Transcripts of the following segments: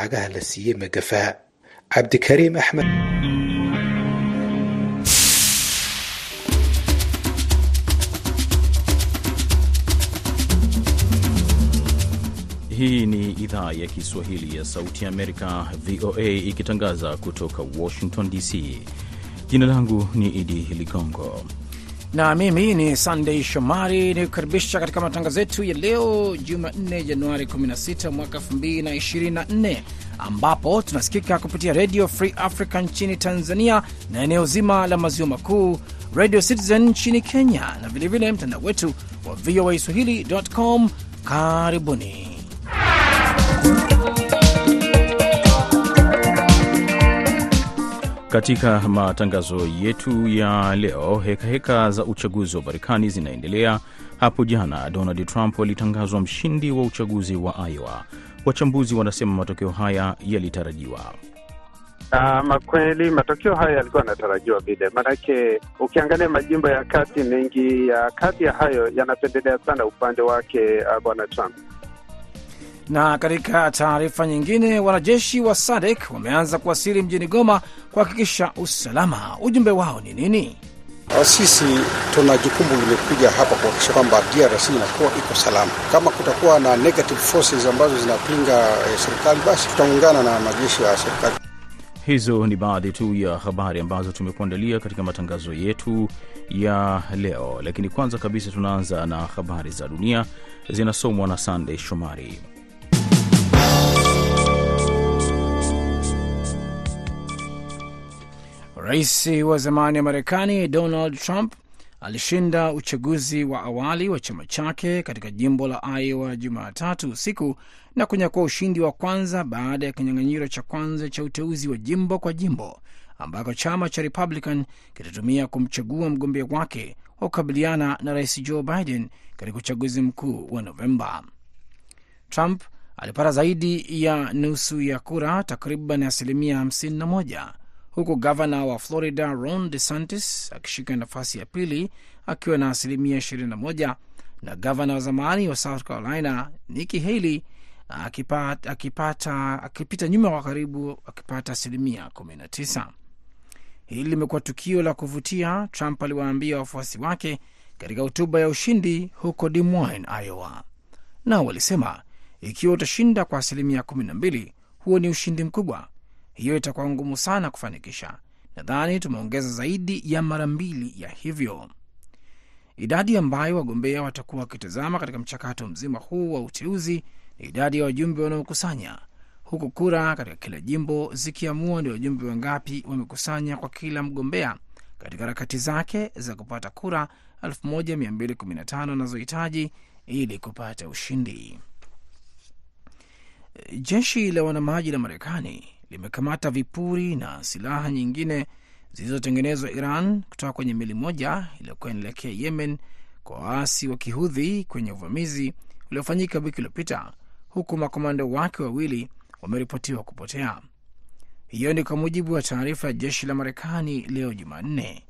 lacagaha la siiyey magafaa cabdikariim axmed Hii ni idhaa ya Kiswahili ya Sauti ya Amerika, VOA, ikitangaza kutoka Washington DC. Jina langu ni Idi Ligongo na mimi ni Sandey Shomari ni kukaribisha katika matangazo yetu ya leo Jumanne, Januari 16 mwaka 2024, ambapo tunasikika kupitia Redio Free Africa nchini Tanzania na eneo zima la maziwa makuu, Radio Citizen nchini Kenya na vilevile mtandao wetu wa VOA swahili.com. Karibuni. Katika matangazo yetu ya leo, hekaheka heka za uchaguzi wa Marekani zinaendelea. Hapo jana Donald Trump alitangazwa mshindi wa uchaguzi wa Iowa. Wachambuzi wanasema matokeo haya yalitarajiwa. Ama kweli matokeo haya yalikuwa yanatarajiwa vile, maanake ukiangalia majimbo ya kati, mengi ya kati ya hayo yanapendelea sana upande wake uh, bwana Trump. Na katika taarifa nyingine, wanajeshi wa SADC wameanza kuwasili mjini Goma kuhakikisha usalama. Ujumbe wao ni nini? Sisi tuna jukumu limekuja hapa kuhakikisha kwamba DRC inakuwa iko salama. Kama kutakuwa na negative forces ambazo zinapinga eh, serikali, basi tutaungana na majeshi ya serikali. Hizo ni baadhi tu ya habari ambazo tumekuandalia katika matangazo yetu ya leo, lakini kwanza kabisa tunaanza na habari za dunia zinasomwa na Sandey Shomari. Rais wa zamani wa Marekani Donald Trump alishinda uchaguzi wa awali wa chama chake katika jimbo la Iowa Jumatatu usiku na kunyakua ushindi wa kwanza baada ya kinyang'anyiro cha kwanza cha uteuzi wa jimbo kwa jimbo ambako chama cha Republican kitatumia kumchagua mgombea wake wa kukabiliana na rais Joe Biden katika uchaguzi mkuu wa Novemba. Trump alipata zaidi ya nusu ya kura, takriban asilimia 51 huku gavana wa Florida Ron DeSantis akishika nafasi ya pili akiwa na asilimia 21 na gavana wa zamani wa South Carolina Nikki Haley akipata, akipata, akipita nyuma kwa karibu akipata asilimia 19. Hili limekuwa tukio la kuvutia, Trump aliwaambia wafuasi wake katika hotuba ya ushindi huko Des Moines, Iowa. Nao walisema ikiwa utashinda kwa asilimia 12, huo ni ushindi mkubwa hiyo itakuwa ngumu sana kufanikisha. Nadhani tumeongeza zaidi ya mara mbili ya hivyo. Idadi ambayo wagombea watakuwa wakitazama katika mchakato mzima huu wa uteuzi ni idadi ya wajumbe wanaokusanya, huku kura katika kila jimbo zikiamua ni wajumbe wangapi wamekusanya kwa kila mgombea katika harakati zake za kupata kura 1215 anazohitaji ili kupata ushindi. Jeshi la wanamaji la Marekani limekamata vipuri na silaha nyingine zilizotengenezwa Iran kutoka kwenye meli moja iliyokuwa inaelekea Yemen kwa waasi wa Kihudhi kwenye uvamizi uliofanyika wiki iliyopita, huku makomando wake wawili wameripotiwa kupotea. Hiyo ni kwa mujibu wa taarifa ya jeshi la Marekani leo Jumanne.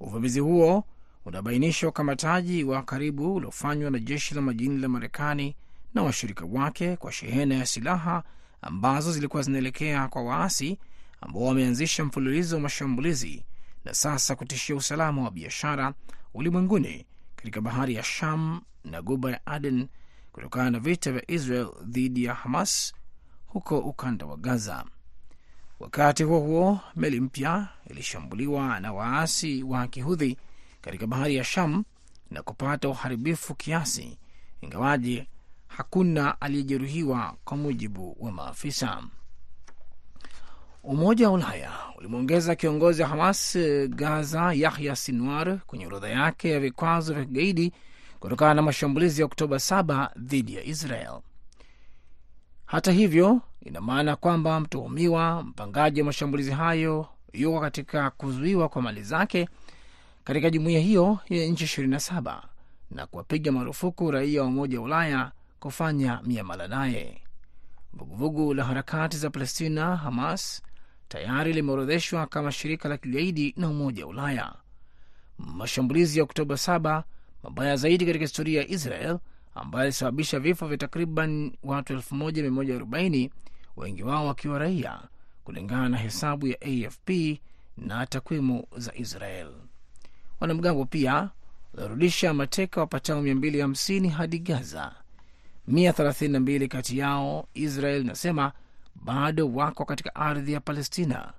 Uvamizi huo unabainisha ukamataji wa karibu uliofanywa na jeshi la majini la Marekani na washirika wake kwa shehena ya silaha ambazo zilikuwa zinaelekea kwa waasi ambao wameanzisha mfululizo wa mashambulizi na sasa kutishia usalama wa biashara ulimwenguni katika bahari ya Sham na guba ya Aden kutokana na vita vya Israel dhidi ya Hamas huko ukanda wa Gaza. Wakati huo huo, meli mpya ilishambuliwa na waasi wa Kihudhi katika bahari ya Sham na kupata uharibifu kiasi, ingawaji hakuna aliyejeruhiwa kwa mujibu wa maafisa. Umoja wa Ulaya ulimwongeza kiongozi wa Hamas Gaza Yahya Sinwar kwenye orodha yake ya vikwazo vya kigaidi kutokana na mashambulizi ya Oktoba 7 dhidi ya Israel. Hata hivyo, ina maana kwamba mtuhumiwa mpangaji wa mashambulizi hayo yuko katika kuzuiwa kwa mali zake katika jumuiya hiyo ya nchi 27 na kuwapiga marufuku raia wa Umoja wa Ulaya kufanya miamala naye. Vuguvugu la harakati za Palestina Hamas tayari limeorodheshwa kama shirika la kigaidi na Umoja wa Ulaya. Mashambulizi ya Oktoba 7 mabaya zaidi katika historia ya Israel ambayo alisababisha vifo vya takriban watu 1140 wengi wao wakiwa raia, kulingana na hesabu ya AFP na takwimu za Israel. Wanamgambo pia walirudisha mateka wapatao 250 hadi Gaza. 132 kati yao Israel inasema bado wako katika ardhi ya Palestina,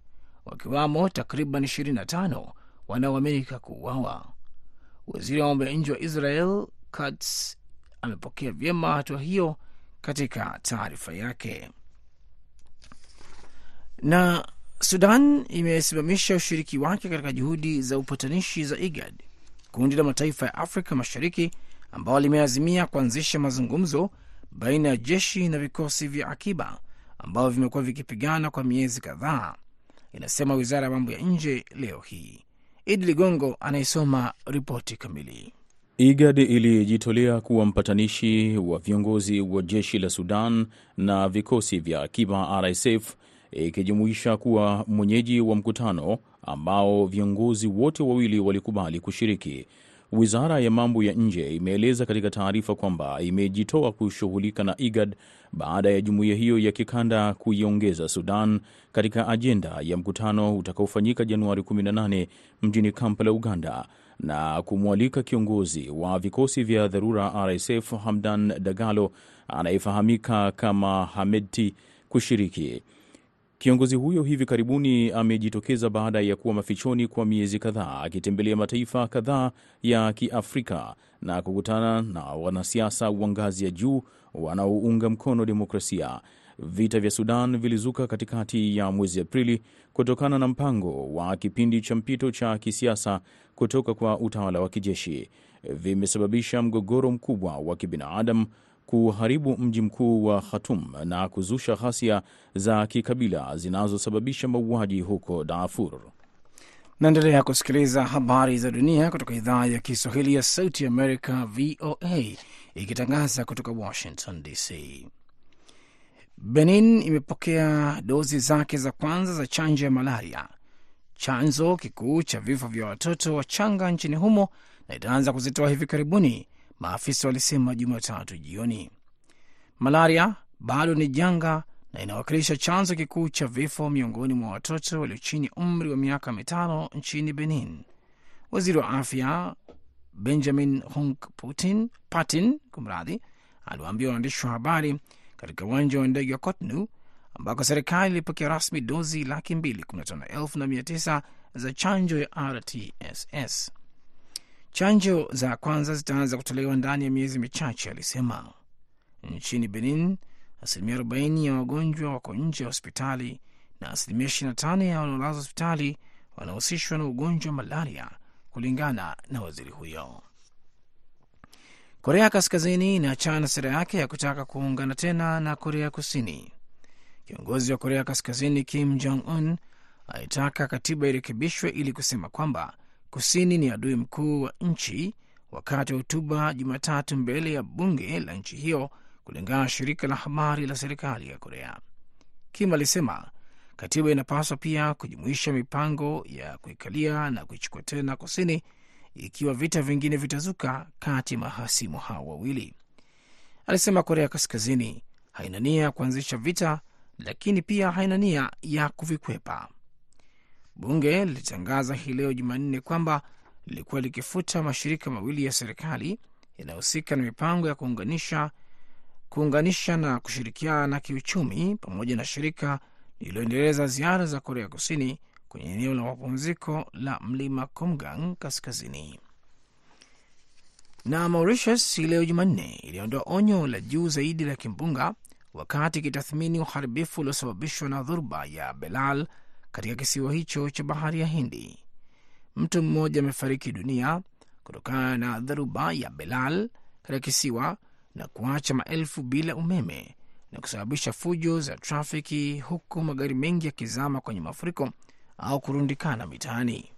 wakiwamo takriban 25 wanaoaminika kuuawa. Waziri wa mambo ya nje wa Israel Katz amepokea vyema hatua hiyo katika taarifa yake. Na Sudan imesimamisha ushiriki wake katika juhudi za upatanishi za IGAD, kundi la mataifa ya Afrika Mashariki ambao limeazimia kuanzisha mazungumzo baina ya jeshi na vikosi vya akiba ambavyo vimekuwa vikipigana kwa miezi kadhaa, inasema wizara ya mambo ya nje leo hii. Idi Ligongo anayesoma ripoti kamili. IGAD ilijitolea kuwa mpatanishi wa viongozi wa jeshi la Sudan na vikosi vya akiba RSF, ikijumuisha kuwa mwenyeji wa mkutano ambao viongozi wote wawili walikubali kushiriki. Wizara ya mambo ya nje imeeleza katika taarifa kwamba imejitoa kushughulika na IGAD baada ya jumuiya hiyo ya kikanda kuiongeza Sudan katika ajenda ya mkutano utakaofanyika Januari 18 mjini Kampala, Uganda, na kumwalika kiongozi wa vikosi vya dharura RSF Hamdan Dagalo anayefahamika kama Hamedti kushiriki. Kiongozi huyo hivi karibuni amejitokeza baada ya kuwa mafichoni kwa miezi kadhaa akitembelea mataifa kadhaa ya Kiafrika na kukutana na wanasiasa wa ngazi ya juu wanaounga mkono demokrasia. Vita vya Sudan vilizuka katikati ya mwezi Aprili kutokana na mpango wa kipindi cha mpito cha kisiasa kutoka kwa utawala wa kijeshi. Vimesababisha mgogoro mkubwa wa kibinadamu kuharibu mji mkuu wa Khartoum na kuzusha ghasia za kikabila zinazosababisha mauaji huko Darfur. Naendelea kusikiliza habari za dunia kutoka idhaa ya Kiswahili ya Sauti Amerika, VOA, ikitangaza kutoka Washington DC. Benin imepokea dozi zake za kwanza za chanjo ya malaria, chanzo kikuu cha vifo vya watoto wachanga nchini humo, na itaanza kuzitoa hivi karibuni, maafisa walisema Jumatatu jioni. Malaria bado ni janga na inawakilisha chanzo kikuu cha vifo miongoni mwa watoto walio chini umri wa miaka mitano nchini Benin. Waziri wa afya Benjamin Hunk Putin, Patin kumradhi, aliwaambia waandishi wa habari katika uwanja wa ndege wa Cotonou ambako serikali ilipokea rasmi dozi laki mbili kumi na tano elfu na mia tisa za chanjo ya RTSS. Chanjo za kwanza zitaanza kutolewa ndani ya miezi michache, alisema. Nchini Benin, asilimia 40 ya wagonjwa wako nje ya hospitali na asilimia 25 ya wanaolazwa hospitali wanahusishwa na ugonjwa wa malaria, kulingana na waziri huyo. Korea Kaskazini inaachana na sera yake ya kutaka kuungana tena na Korea Kusini. Kiongozi wa Korea Kaskazini Kim Jong Un alitaka katiba irekebishwe ili kusema kwamba kusini ni adui mkuu wa nchi, wakati wa hotuba Jumatatu mbele ya bunge la nchi hiyo, kulingana na shirika la habari la serikali ya Korea. Kim alisema katiba inapaswa pia kujumuisha mipango ya kuikalia na kuichukua tena kusini ikiwa vita vingine vitazuka kati ya mahasimu hao wawili. Alisema Korea Kaskazini haina nia ya kuanzisha vita, lakini pia haina nia ya kuvikwepa. Bunge lilitangaza hii leo Jumanne kwamba lilikuwa likifuta mashirika mawili ya serikali yanayohusika na mipango ya kuunganisha, kuunganisha na kushirikiana kiuchumi pamoja na shirika lililoendeleza ziara za Korea Kusini kwenye eneo la mapumziko la mlima Kumgang kaskazini. Na Mauritius hii leo Jumanne iliondoa onyo la juu zaidi la kimbunga wakati ikitathmini uharibifu uliosababishwa na dhoruba ya Belal katika kisiwa hicho cha bahari ya Hindi. Mtu mmoja amefariki dunia kutokana na dharuba ya Belal katika kisiwa na kuacha maelfu bila umeme na kusababisha fujo za trafiki, huku magari mengi yakizama kwenye mafuriko au kurundikana mitaani.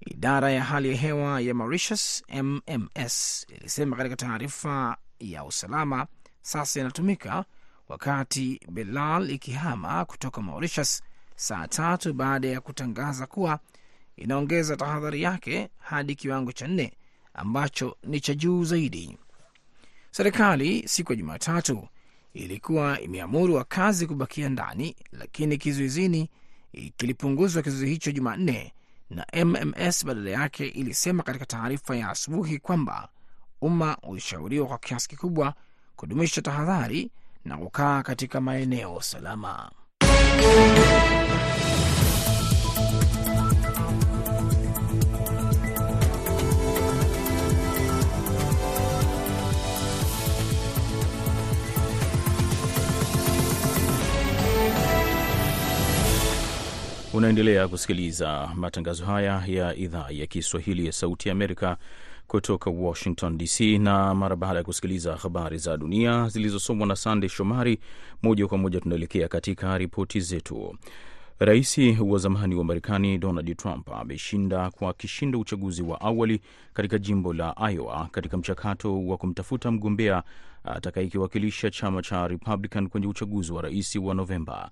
Idara ya hali ya hewa ya Mauritius, MMS, ilisema katika taarifa ya usalama sasa inatumika wakati Belal ikihama kutoka Mauritius saa tatu baada ya kutangaza kuwa inaongeza tahadhari yake hadi kiwango cha nne ambacho ni cha juu zaidi. Serikali siku ya Jumatatu ilikuwa imeamuru wakazi kubakia ndani, lakini kizuizini kilipunguzwa kizuizi hicho Jumanne, na MMS badala yake ilisema katika taarifa ya asubuhi kwamba umma ulishauriwa kwa kiasi kikubwa kudumisha tahadhari na kukaa katika maeneo salama. Unaendelea kusikiliza matangazo haya ya idhaa ya Kiswahili ya Sauti ya Amerika kutoka Washington DC. Na mara baada ya kusikiliza habari za dunia zilizosomwa na Sandey Shomari, moja kwa moja tunaelekea katika ripoti zetu. Rais wa zamani wa Marekani Donald Trump ameshinda kwa kishindo uchaguzi wa awali katika jimbo la Iowa katika mchakato wa kumtafuta mgombea atakayekiwakilisha chama cha Republican kwenye uchaguzi wa rais wa Novemba.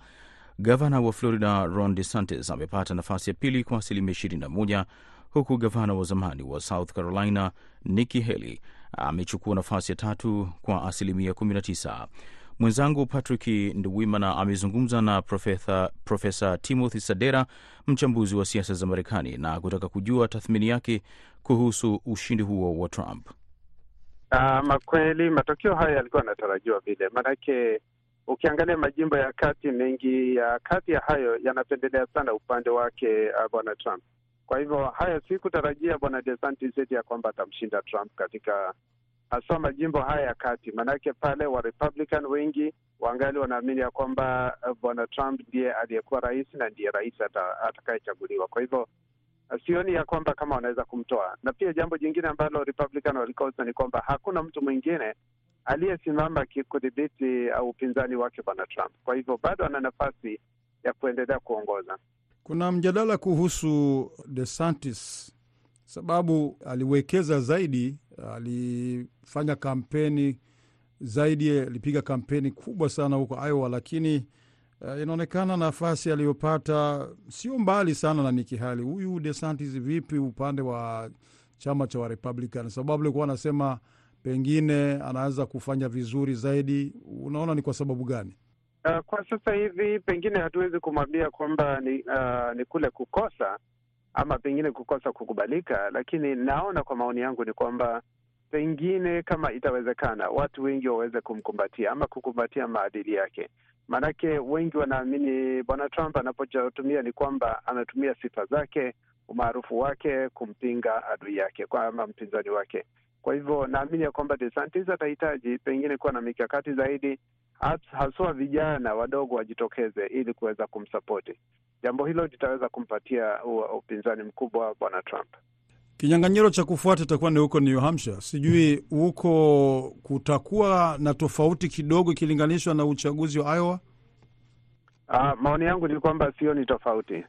Gavana wa Florida Ron DeSantis amepata nafasi ya pili kwa asilimia 21 huku gavana wa zamani wa South Carolina Nikki Haley amechukua nafasi ya tatu kwa asilimia 19. Mwenzangu Patrick Nduwimana amezungumza na Profesa, Timothy Sadera, mchambuzi wa siasa za Marekani, na kutaka kujua tathmini yake kuhusu ushindi huo wa Trump. Uh, makweli matokeo haya yalikuwa yanatarajiwa vile, maanake ukiangalia majimbo ya kati, mengi ya kati ya hayo yanapendelea sana upande wake uh, bwana Trump. Kwa hivyo haya si kutarajia bwana DeSantis eti ya kwamba atamshinda Trump katika hasa majimbo haya ya kati, maanake pale wa Republican wengi wangali wanaamini ya kwamba uh, bwana Trump ndiye aliyekuwa rais na ndiye rais atakayechaguliwa. Kwa hivyo uh, sioni ya kwamba kama wanaweza kumtoa, na pia jambo jingine ambalo Republican walikosa ni kwamba hakuna mtu mwingine aliyesimama kudhibiti au upinzani wake bwana Trump. Kwa hivyo bado ana nafasi ya kuendelea kuongoza. Kuna mjadala kuhusu DeSantis sababu aliwekeza zaidi, alifanya kampeni zaidi, alipiga kampeni kubwa sana huko Iowa, lakini uh, inaonekana nafasi aliyopata sio mbali sana na Nikki. Huyu DeSantis vipi upande wa chama cha Warepublican? Sababu alikuwa anasema pengine anaweza kufanya vizuri zaidi. Unaona ni kwa sababu gani? Uh, kwa sasa hivi pengine hatuwezi kumwambia kwamba ni, uh, ni kule kukosa ama pengine kukosa kukubalika, lakini naona kwa maoni yangu ni kwamba pengine kama itawezekana watu wengi waweze kumkumbatia ama kukumbatia maadili yake. Maanake wengi wanaamini bwana Trump anapotumia ni kwamba anatumia sifa zake, umaarufu wake kumpinga adui yake ama mpinzani wake. Kwa hivyo naamini ya kwamba DeSantis atahitaji pengine kuwa na mikakati zaidi, haswa vijana wadogo wajitokeze ili kuweza kumsapoti. Jambo hilo litaweza kumpatia upinzani mkubwa bwana Trump. Kinyang'anyiro cha kufuata itakuwa ni huko New Hampshire. Sijui huko kutakuwa na tofauti kidogo ikilinganishwa na uchaguzi wa Iowa. Uh, maoni yangu ni kwamba sio ni tofauti,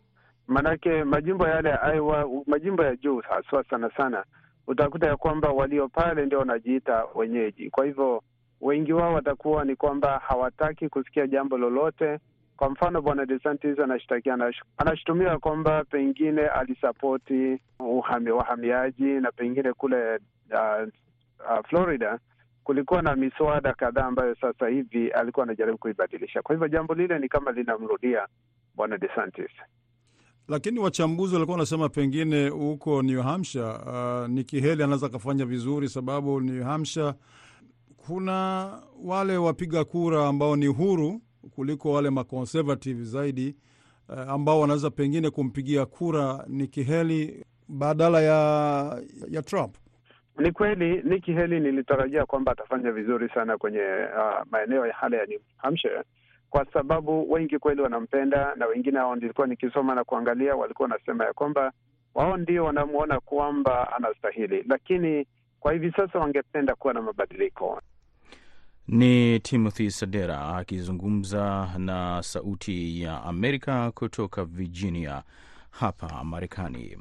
maanake majimbo yale ya Iowa, majimbo ya juu haswa sana sana utakuta ya kwamba walio pale ndio wanajiita wenyeji. Kwa hivyo wengi wao watakuwa ni kwamba hawataki kusikia jambo lolote. Kwa mfano, bwana DeSantis anashtakia, anashutumiwa kwamba pengine alisapoti uhami, wahamiaji na pengine kule uh, uh, Florida kulikuwa na miswada kadhaa ambayo sasa hivi alikuwa anajaribu kuibadilisha. Kwa hivyo jambo lile ni kama linamrudia bwana DeSantis lakini wachambuzi walikuwa wanasema pengine huko New Hampshire uh, Nikki Haley anaweza akafanya vizuri, sababu New Hampshire kuna wale wapiga kura ambao ni huru kuliko wale maconservative zaidi, uh, ambao wanaweza pengine kumpigia kura Nikki Haley badala ya, ya Trump. Ni kweli Nikki Haley nilitarajia kwamba atafanya vizuri sana kwenye uh, maeneo ya hale ya New Hampshire kwa sababu wengi kweli wanampenda na wengine hao, nilikuwa nikisoma na kuangalia, walikuwa wanasema ya kwamba wao ndio wanamwona kwamba anastahili, lakini kwa hivi sasa wangependa kuwa na mabadiliko. Ni Timothy Sadera akizungumza na Sauti ya Amerika kutoka Virginia hapa Marekani.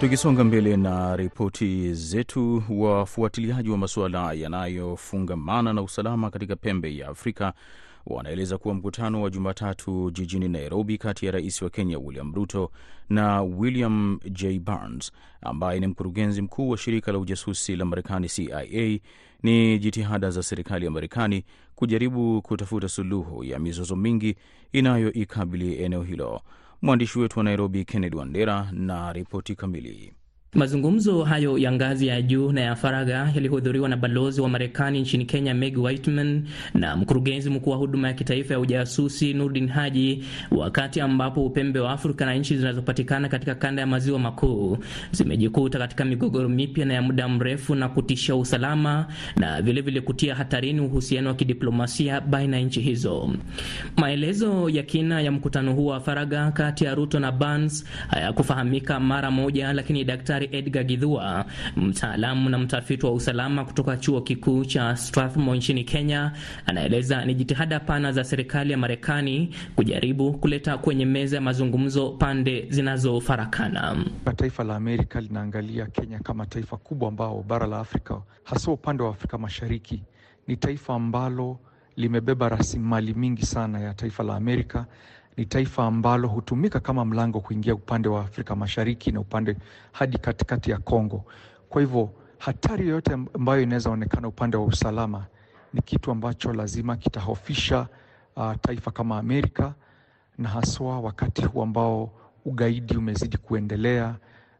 Tukisonga mbele na ripoti zetu, wafuatiliaji wa masuala yanayofungamana na usalama katika pembe ya Afrika wanaeleza kuwa mkutano wa Jumatatu jijini Nairobi kati ya rais wa Kenya William Ruto na William J Burns ambaye ni mkurugenzi mkuu wa shirika la ujasusi la Marekani CIA ni jitihada za serikali ya Marekani kujaribu kutafuta suluhu ya mizozo mingi inayoikabili eneo hilo. Mwandishi wetu wa Nairobi Kennedy Wandera na ripoti kamili. Mazungumzo hayo ya ngazi ya juu na ya faragha yalihudhuriwa na balozi wa Marekani nchini Kenya Meg Whitman na mkurugenzi mkuu wa huduma ya kitaifa ya ujasusi Nurdin Haji, wakati ambapo upembe wa Afrika na nchi zinazopatikana katika kanda ya maziwa makuu zimejikuta katika migogoro mipya na ya muda mrefu na kutishia usalama na vilevile vile kutia hatarini uhusiano wa kidiplomasia baina ya nchi hizo. Maelezo ya kina ya mkutano huo wa faragha kati ya Ruto na Burns hayakufahamika mara moja, lakini daktari Edgar Githua, mtaalamu na mtafiti wa usalama kutoka chuo kikuu cha Strathmore nchini Kenya, anaeleza ni jitihada pana za serikali ya Marekani kujaribu kuleta kwenye meza ya mazungumzo pande zinazofarakana. Taifa la Amerika linaangalia Kenya kama taifa kubwa ambao bara la Afrika, hasa upande wa Afrika Mashariki, ni taifa ambalo limebeba rasilimali mingi sana ya taifa la Amerika ni taifa ambalo hutumika kama mlango kuingia upande wa Afrika Mashariki na upande hadi katikati ya Kongo. Kwa hivyo hatari yoyote ambayo inaweza onekana upande wa usalama ni kitu ambacho lazima kitahofisha uh, taifa kama Amerika, na haswa wakati huu ambao ugaidi umezidi kuendelea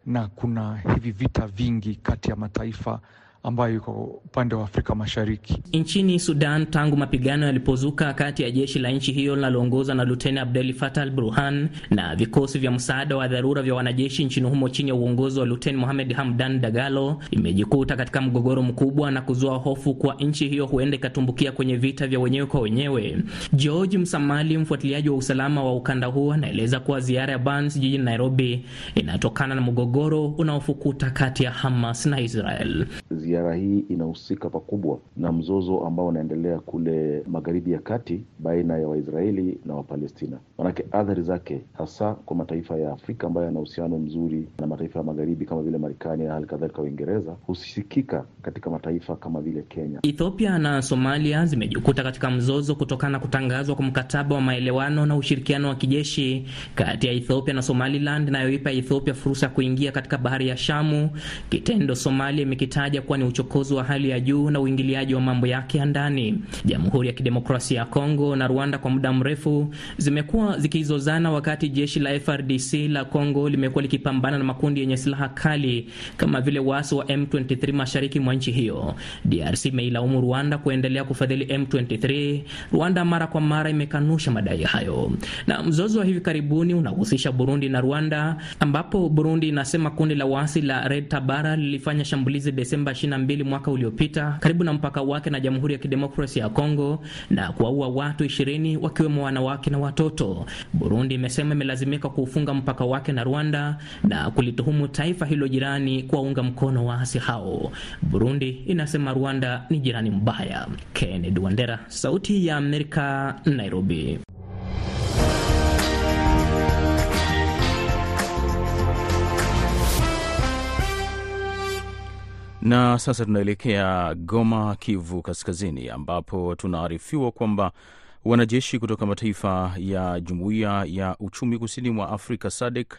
na kuna hivi vita vingi kati ya mataifa ambayo iko upande wa Afrika Mashariki. Nchini Sudan, tangu mapigano yalipozuka kati ya jeshi la nchi hiyo linaloongozwa na Luteni Abdel Fattah al Burhan na vikosi vya msaada wa dharura vya wanajeshi nchini humo chini ya uongozi wa Luteni Mohamed Hamdan Dagalo, imejikuta katika mgogoro mkubwa na kuzua hofu kuwa nchi hiyo huenda ikatumbukia kwenye vita vya wenyewe kwa wenyewe. George Msamali, mfuatiliaji wa usalama wa ukanda huo, anaeleza kuwa ziara ya Burns jijini Nairobi inatokana na mgogoro unaofukuta kati ya Hamas na Israel. Ziara hii inahusika pakubwa na mzozo ambao unaendelea kule magharibi ya kati baina ya Waisraeli na Wapalestina. Manake athari zake hasa kwa mataifa ya Afrika ambayo yana uhusiano mzuri na mataifa ya magharibi kama vile Marekani na hali Uingereza husikika katika mataifa kama vile Kenya. Ethiopia na Somalia zimejikuta katika mzozo kutokana na kutangazwa kwa mkataba wa maelewano na ushirikiano wa kijeshi kati ya Ethiopia na Somaliland inayoipa Ethiopia fursa ya kuingia katika bahari ya Shamu, kitendo Somalia imekitaja kuwa ni uchokozi wa hali ya juu na uingiliaji wa mambo yake ya ndani. Jamhuri ya Kidemokrasia ya Kongo na Rwanda kwa muda mrefu zimekuwa zikizozana, wakati jeshi la FRDC la Kongo limekuwa likipambana na makundi yenye silaha kali kama vile waasi wa M23 mashariki mwa nchi hiyo. DRC imeilaumu Rwanda kuendelea kufadhili M23. Rwanda mara kwa mara imekanusha madai hayo. Na mzozo wa hivi karibuni unahusisha Burundi na Rwanda, ambapo Burundi inasema kundi la waasi la Red Tabara lilifanya shambulizi Desemba 22 mwaka uliopita karibu na mpaka wake na Jamhuri ya Kidemokrasia ya Kongo na kuwaua watu 20 wakiwemo wanawake na watoto. Burundi imesema imelazimika kuufunga mpaka wake na Rwanda na kulituhumu taifa hilo jirani kuwaunga mkono waasi hao. Burundi inasema Rwanda ni jirani mbaya. Kennedy Wandera, Sauti ya Amerika, Nairobi. Na sasa tunaelekea Goma, Kivu Kaskazini, ambapo tunaarifiwa kwamba wanajeshi kutoka mataifa ya Jumuiya ya Uchumi Kusini mwa Afrika SADC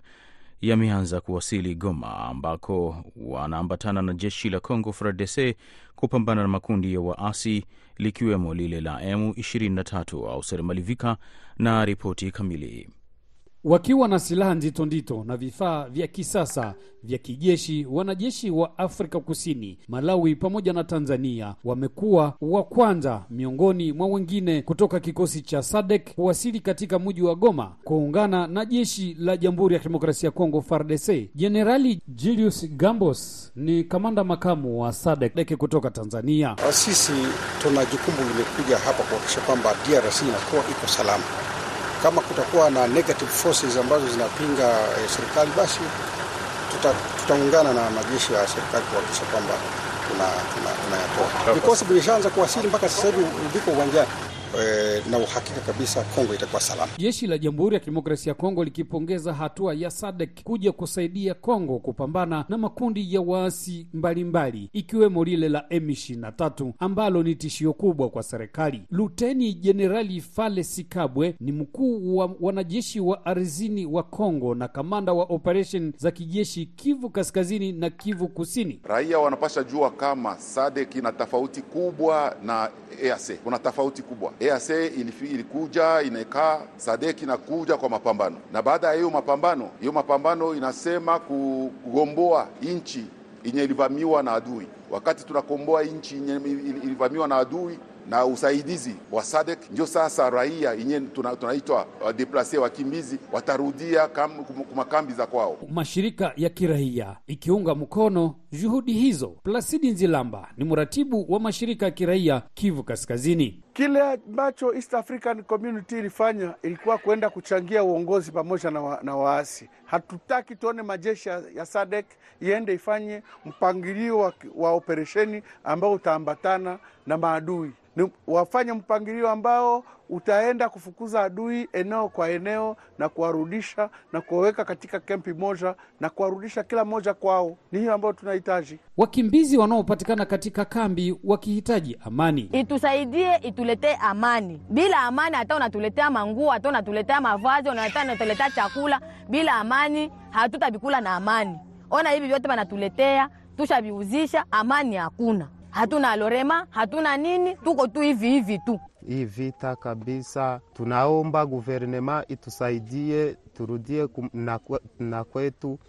yameanza kuwasili Goma, ambako wanaambatana na jeshi la Congo FARDC kupambana na makundi ya waasi likiwemo lile la M23 au Seremalivika na ripoti kamili wakiwa na silaha nzito nzito na vifaa vya kisasa vya kijeshi. Wanajeshi wa Afrika Kusini, Malawi pamoja na Tanzania wamekuwa wa kwanza miongoni mwa wengine kutoka kikosi cha SADC kuwasili katika mji wa Goma kuungana na jeshi la Jamhuri ya Kidemokrasia ya Kongo FARDC. Jenerali Julius Gambos ni kamanda makamu wa SADC kutoka Tanzania. Sisi tuna jukumu limekuja hapa kuhakikisha kwamba DRC inakuwa iko salama kama kutakuwa na negative forces ambazo zinapinga eh, serikali basi tutaungana tuta na majeshi ya serikali kuhakikisha kwamba tunayatoa. Vikosi vilishaanza kuwasili mpaka sasa hivi viko uwanjani. E, na uhakika kabisa Kongo itakuwa salama. Jeshi la Jamhuri ya Kidemokrasia ya Kongo likipongeza hatua ya SADC kuja kusaidia Kongo kupambana na makundi ya waasi mbalimbali ikiwemo lile la M23 ambalo ni tishio kubwa kwa serikali. Luteni Jenerali Fale Sikabwe ni mkuu wa wanajeshi wa ardhini wa Kongo na kamanda wa operation za kijeshi Kivu Kaskazini na Kivu Kusini. Raia wanapasha jua kama SADC ina tofauti kubwa na EAC. Kuna tofauti kubwa. EAC ilikuja inekaa, SADC inakuja kwa mapambano, na baada ya hiyo mapambano, hiyo mapambano inasema kugomboa nchi yenye ilivamiwa na adui. Wakati tunakomboa nchi yenye ilivamiwa na adui na usaidizi wa SADC ndio sasa raia yenye tunaitwa tuna deplase wakimbizi watarudia kumakambi za kwao. Mashirika ya kiraia ikiunga mkono juhudi hizo. Plasidi Nzilamba ni mratibu wa mashirika ya kiraia Kivu Kaskazini. Kile ambacho East African Community ilifanya ilikuwa kwenda kuchangia uongozi pamoja na, wa, na waasi. Hatutaki tuone majeshi ya SADC iende ifanye mpangilio wa, wa operesheni ambao utaambatana na maadui ni wafanye mpangilio ambao utaenda kufukuza adui eneo kwa eneo na kuwarudisha na kuwaweka katika kempi moja na kuwarudisha kila moja kwao. Ni hiyo ambayo tunahitaji. Wakimbizi wanaopatikana katika kambi wakihitaji amani, itusaidie ituletee amani. Bila amani, hata unatuletea manguo, hata unatuletea mavazi, unatuletea chakula, bila amani hatutavikula na amani. Ona hivi vyote wanatuletea, tushaviuzisha, amani hakuna hatuna lorema, hatuna nini, tuko tu hivi hivi tu. Hii vita kabisa, tunaomba guvernema itusaidie turudie na kwetu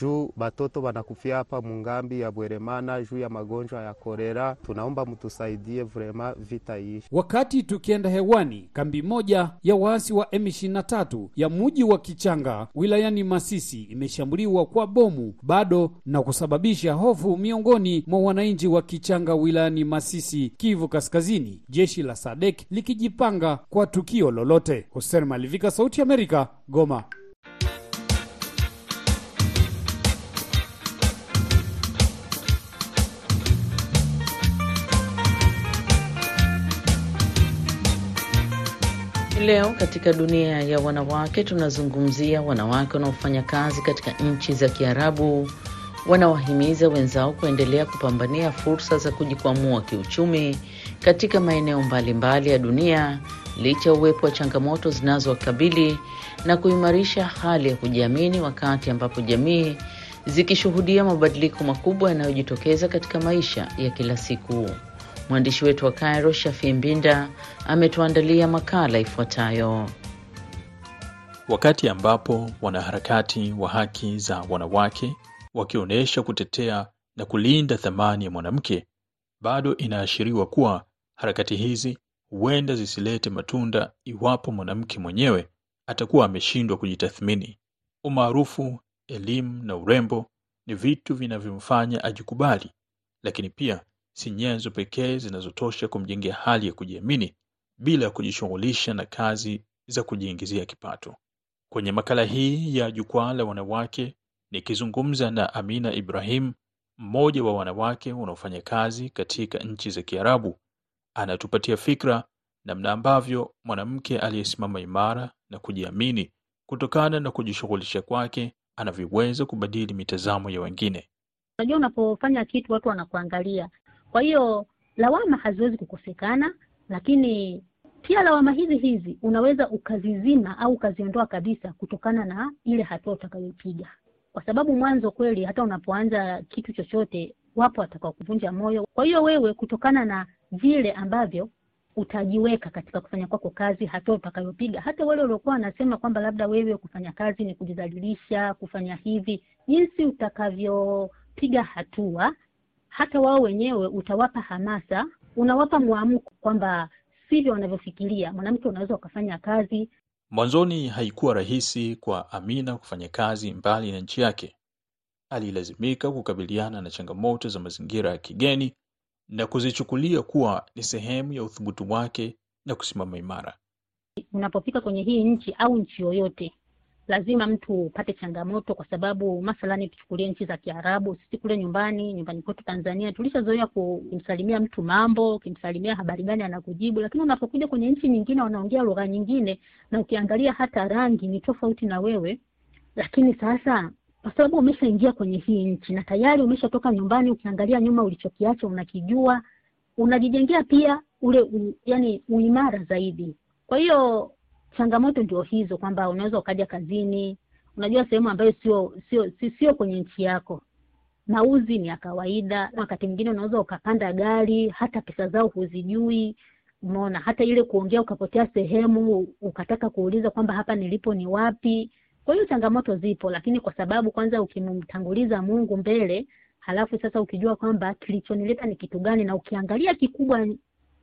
juu batoto banakufia hapa mungambi ya Bweremana juu ya magonjwa ya korera. Tunaomba mtusaidie vrema vita iishi. Wakati tukienda hewani, kambi moja ya waasi wa M23 ya muji wa Kichanga wilayani Masisi imeshambuliwa kwa bomu bado na kusababisha hofu miongoni mwa wananchi wa Kichanga wilayani Masisi, Kivu Kaskazini, jeshi la Sadek likijipanga kwa tukio lolote. Hosen Malivika, Sauti Amerika, Goma. Leo katika dunia ya wanawake tunazungumzia wanawake wanaofanya kazi katika nchi za Kiarabu wanawahimiza wenzao kuendelea kupambania fursa za kujikwamua kiuchumi katika maeneo mbalimbali ya dunia licha ya uwepo wa changamoto zinazowakabili na kuimarisha hali ya kujiamini wakati ambapo jamii zikishuhudia mabadiliko makubwa yanayojitokeza katika maisha ya kila siku. Mwandishi wetu wa Cairo, Shafi Mbinda, ametuandalia makala ifuatayo. Wakati ambapo wanaharakati wa haki za wanawake wakionyesha kutetea na kulinda thamani ya mwanamke, bado inaashiriwa kuwa harakati hizi huenda zisilete matunda iwapo mwanamke mwenyewe atakuwa ameshindwa kujitathmini. Umaarufu, elimu na urembo ni vitu vinavyomfanya ajikubali, lakini pia si nyenzo pekee zinazotosha kumjengea hali ya kujiamini bila ya kujishughulisha na kazi za kujiingizia kipato. Kwenye makala hii ya Jukwaa la Wanawake, nikizungumza na Amina Ibrahim, mmoja wa wanawake wanaofanya kazi katika nchi za Kiarabu, anatupatia fikra namna ambavyo mwanamke aliyesimama imara na kujiamini kutokana na kujishughulisha kwake anavyoweza kubadili mitazamo ya wengine. Unajua, unapofanya kitu watu wanakuangalia kwa hiyo lawama haziwezi kukosekana, lakini pia lawama hizi hizi unaweza ukazizima au ukaziondoa kabisa kutokana na ile hatua utakayopiga, kwa sababu mwanzo kweli, hata unapoanza kitu chochote, wapo watakao kuvunja moyo. Kwa hiyo wewe, kutokana na vile ambavyo utajiweka katika kufanya kwako kazi, hatua utakayopiga, hata wale waliokuwa wanasema kwamba labda wewe kufanya kazi ni kujidhalilisha, kufanya hivi, jinsi utakavyopiga hatua hata wao wenyewe utawapa hamasa, unawapa mwamko kwamba sivyo wanavyofikiria. Mwanamke unaweza ukafanya kazi. Mwanzoni haikuwa rahisi kwa Amina kufanya kazi mbali na nchi yake. Alilazimika kukabiliana na changamoto za mazingira ya kigeni na kuzichukulia kuwa ni sehemu ya uthubutu wake na kusimama imara. Unapofika kwenye hii nchi au nchi yoyote, lazima mtu upate changamoto, kwa sababu mathalani tuchukulie nchi za Kiarabu, sisi kule nyumbani nyumbani kwetu Tanzania tulishazoea kumsalimia mtu mambo, ukimsalimia habari gani anakujibu, lakini unapokuja kwenye nchi nyingine wanaongea lugha nyingine, na ukiangalia hata rangi ni tofauti na wewe. Lakini sasa kwa sababu umeshaingia kwenye hii nchi na tayari umeshatoka nyumbani, ukiangalia nyuma ulichokiacha unakijua, unajijengea pia ule u, yani uimara zaidi. Kwa hiyo changamoto ndio hizo, kwamba unaweza ukaja kazini, unajua sehemu ambayo sio sio sio, kwenye nchi yako, mauzi ni ya kawaida. Wakati mwingine unaweza ukapanda gari, hata pesa zao huzijui, umeona. Hata ile kuongea ukapotea sehemu, ukataka kuuliza kwamba hapa nilipo ni wapi. Kwa hiyo changamoto zipo, lakini kwa sababu kwanza ukimtanguliza Mungu mbele, halafu sasa ukijua kwamba kilichonileta ni kitu gani, na ukiangalia kikubwa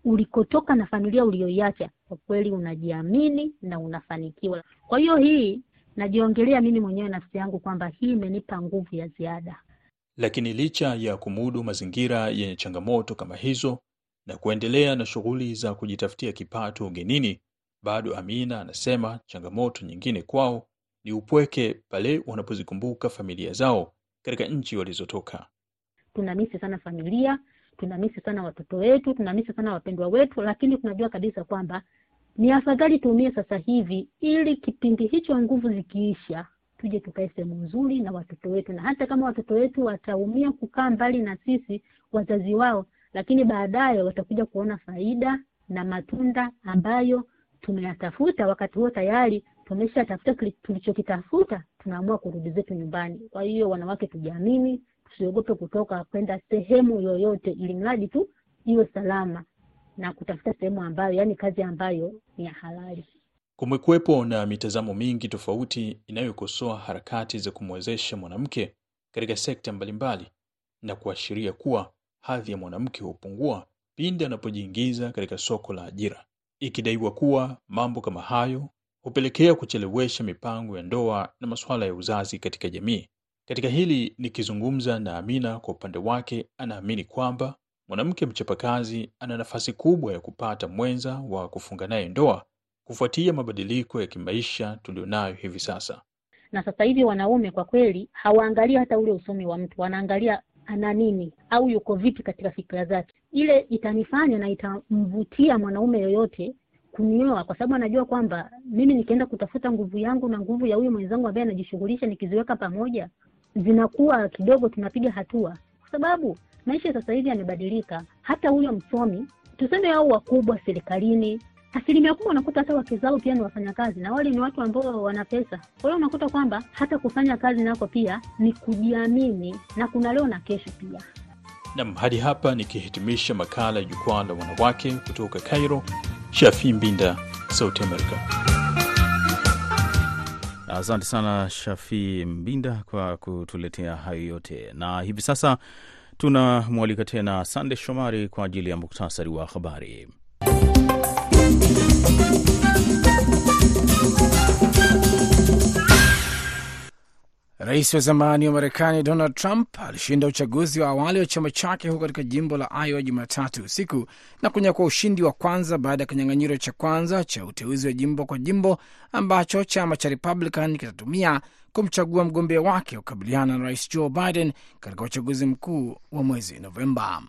ulikotoka na familia uliyoiacha, kwa kweli unajiamini na unafanikiwa. Kwa hiyo hii najiongelea mimi mwenyewe nafsi yangu kwamba hii imenipa nguvu ya ziada. Lakini licha ya kumudu mazingira yenye changamoto kama hizo na kuendelea na shughuli za kujitafutia kipato ugenini, bado Amina anasema changamoto nyingine kwao ni upweke pale wanapozikumbuka familia zao katika nchi walizotoka. Tunamisi sana familia, tunamisi sana watoto wetu, tunamisi sana wapendwa wetu, lakini tunajua kabisa kwamba ni afadhali tuumie sasa hivi, ili kipindi hicho nguvu zikiisha, tuje tukae sehemu nzuri na watoto wetu, na hata kama watoto wetu wataumia kukaa mbali na sisi wazazi wao, lakini baadaye watakuja kuona faida na matunda ambayo tumeyatafuta. Wakati huo tayari tumeshatafuta tulichokitafuta, tunaamua kurudi zetu nyumbani. Kwa hiyo wanawake, tujiamini, tusiogope kutoka kwenda sehemu yoyote, ili mradi tu iwe salama na kutafuta sehemu ambayo, yani kazi ambayo ni ya halali. Kumekuwepo na mitazamo mingi tofauti inayokosoa harakati za kumwezesha mwanamke katika sekta mbalimbali na kuashiria kuwa hadhi ya mwanamke hupungua pindi anapojiingiza katika soko la ajira, ikidaiwa kuwa mambo kama hayo hupelekea kuchelewesha mipango ya ndoa na masuala ya uzazi katika jamii. Katika hili nikizungumza na Amina, kwa upande wake anaamini kwamba mwanamke mchapakazi ana nafasi kubwa ya kupata mwenza wa kufunga naye ndoa kufuatia mabadiliko ya kimaisha tulionayo hivi sasa. Na sasa hivi wanaume kwa kweli hawaangalii hata ule usomi wa mtu, wanaangalia ana nini au yuko vipi katika fikra zake. Ile itanifanya na itamvutia mwanaume yoyote kunioa, kwa sababu anajua kwamba mimi nikienda kutafuta nguvu yangu na nguvu ya huyu mwenzangu ambaye anajishughulisha, nikiziweka pamoja zinakuwa kidogo, tunapiga hatua, kwa sababu maisha sasa hivi yamebadilika. Hata huyo msomi tuseme, au wakubwa serikalini, asilimia kubwa unakuta hata wake zao pia ni wafanyakazi, na wale ni watu ambao wana pesa. Kwa hiyo unakuta kwamba hata kufanya kazi nako pia ni kujiamini, na kuna leo na kesho pia. Nam, hadi hapa nikihitimisha makala ya Jukwaa la Wanawake kutoka Cairo. Shafi Mbinda, Sauti Amerika. Asante sana Shafi Mbinda kwa kutuletea hayo yote, na hivi sasa tunamwalika tena Sande Shomari kwa ajili ya muktasari wa habari. Rais wa zamani wa Marekani Donald Trump alishinda uchaguzi wa awali wa chama chake huko katika jimbo la Iowa Jumatatu usiku na kunyakua ushindi wa kwanza baada ya kinyang'anyiro cha kwanza cha uteuzi wa jimbo kwa jimbo ambacho chama cha Republican kitatumia kumchagua mgombea wake kukabiliana na rais Joe Biden katika uchaguzi mkuu wa mwezi Novemba.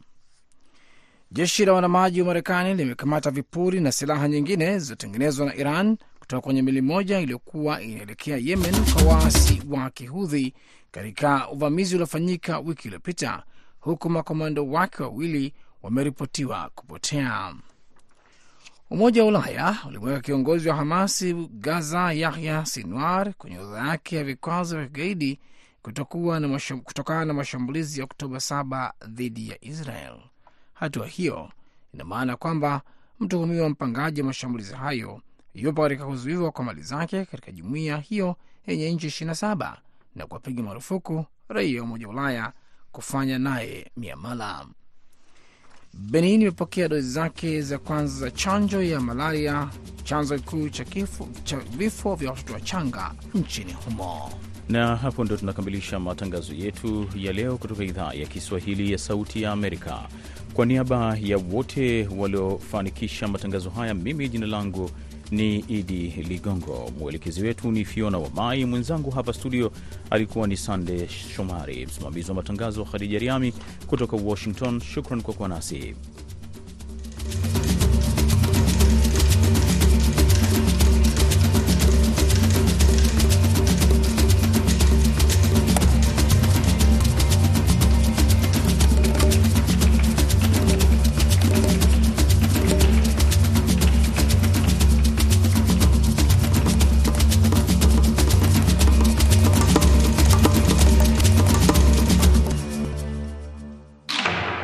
Jeshi la wanamaji wa Marekani limekamata vipuri na silaha nyingine zilizotengenezwa na Iran kutoka kwenye meli moja iliyokuwa inaelekea Yemen kwa waasi wa Kihudhi katika uvamizi uliofanyika wiki iliyopita, huku makomando wake wawili wameripotiwa kupotea. Umoja wa Ulaya ulimweka kiongozi wa Hamasi Gaza Yahya Sinwar kwenye orodha yake ya vikwazo vya kigaidi kutokana na mashambulizi ya Oktoba 7 dhidi ya Israel. Hatua hiyo ina maana kwamba mtuhumiwa mpangaji wa mashambulizi hayo yupo katika kuzuiwa kwa mali zake katika jumuiya hiyo yenye nchi 27 na kuwapiga marufuku raia wa Umoja wa Ulaya kufanya naye miamala. Benin imepokea dozi zake za kwanza za chanjo ya malaria, chanzo kikuu cha vifo vya watoto wachanga nchini humo. Na hapo ndo tunakamilisha matangazo yetu ya leo kutoka idhaa ya Kiswahili ya Sauti ya Amerika. Kwa niaba ya wote waliofanikisha matangazo haya, mimi jina langu ni Idi Ligongo, mwelekezi wetu ni Fiona Wamai, mwenzangu hapa studio alikuwa ni Sande Shomari, msimamizi wa matangazo Khadija Riami kutoka Washington. Shukran kwa kuwa nasi.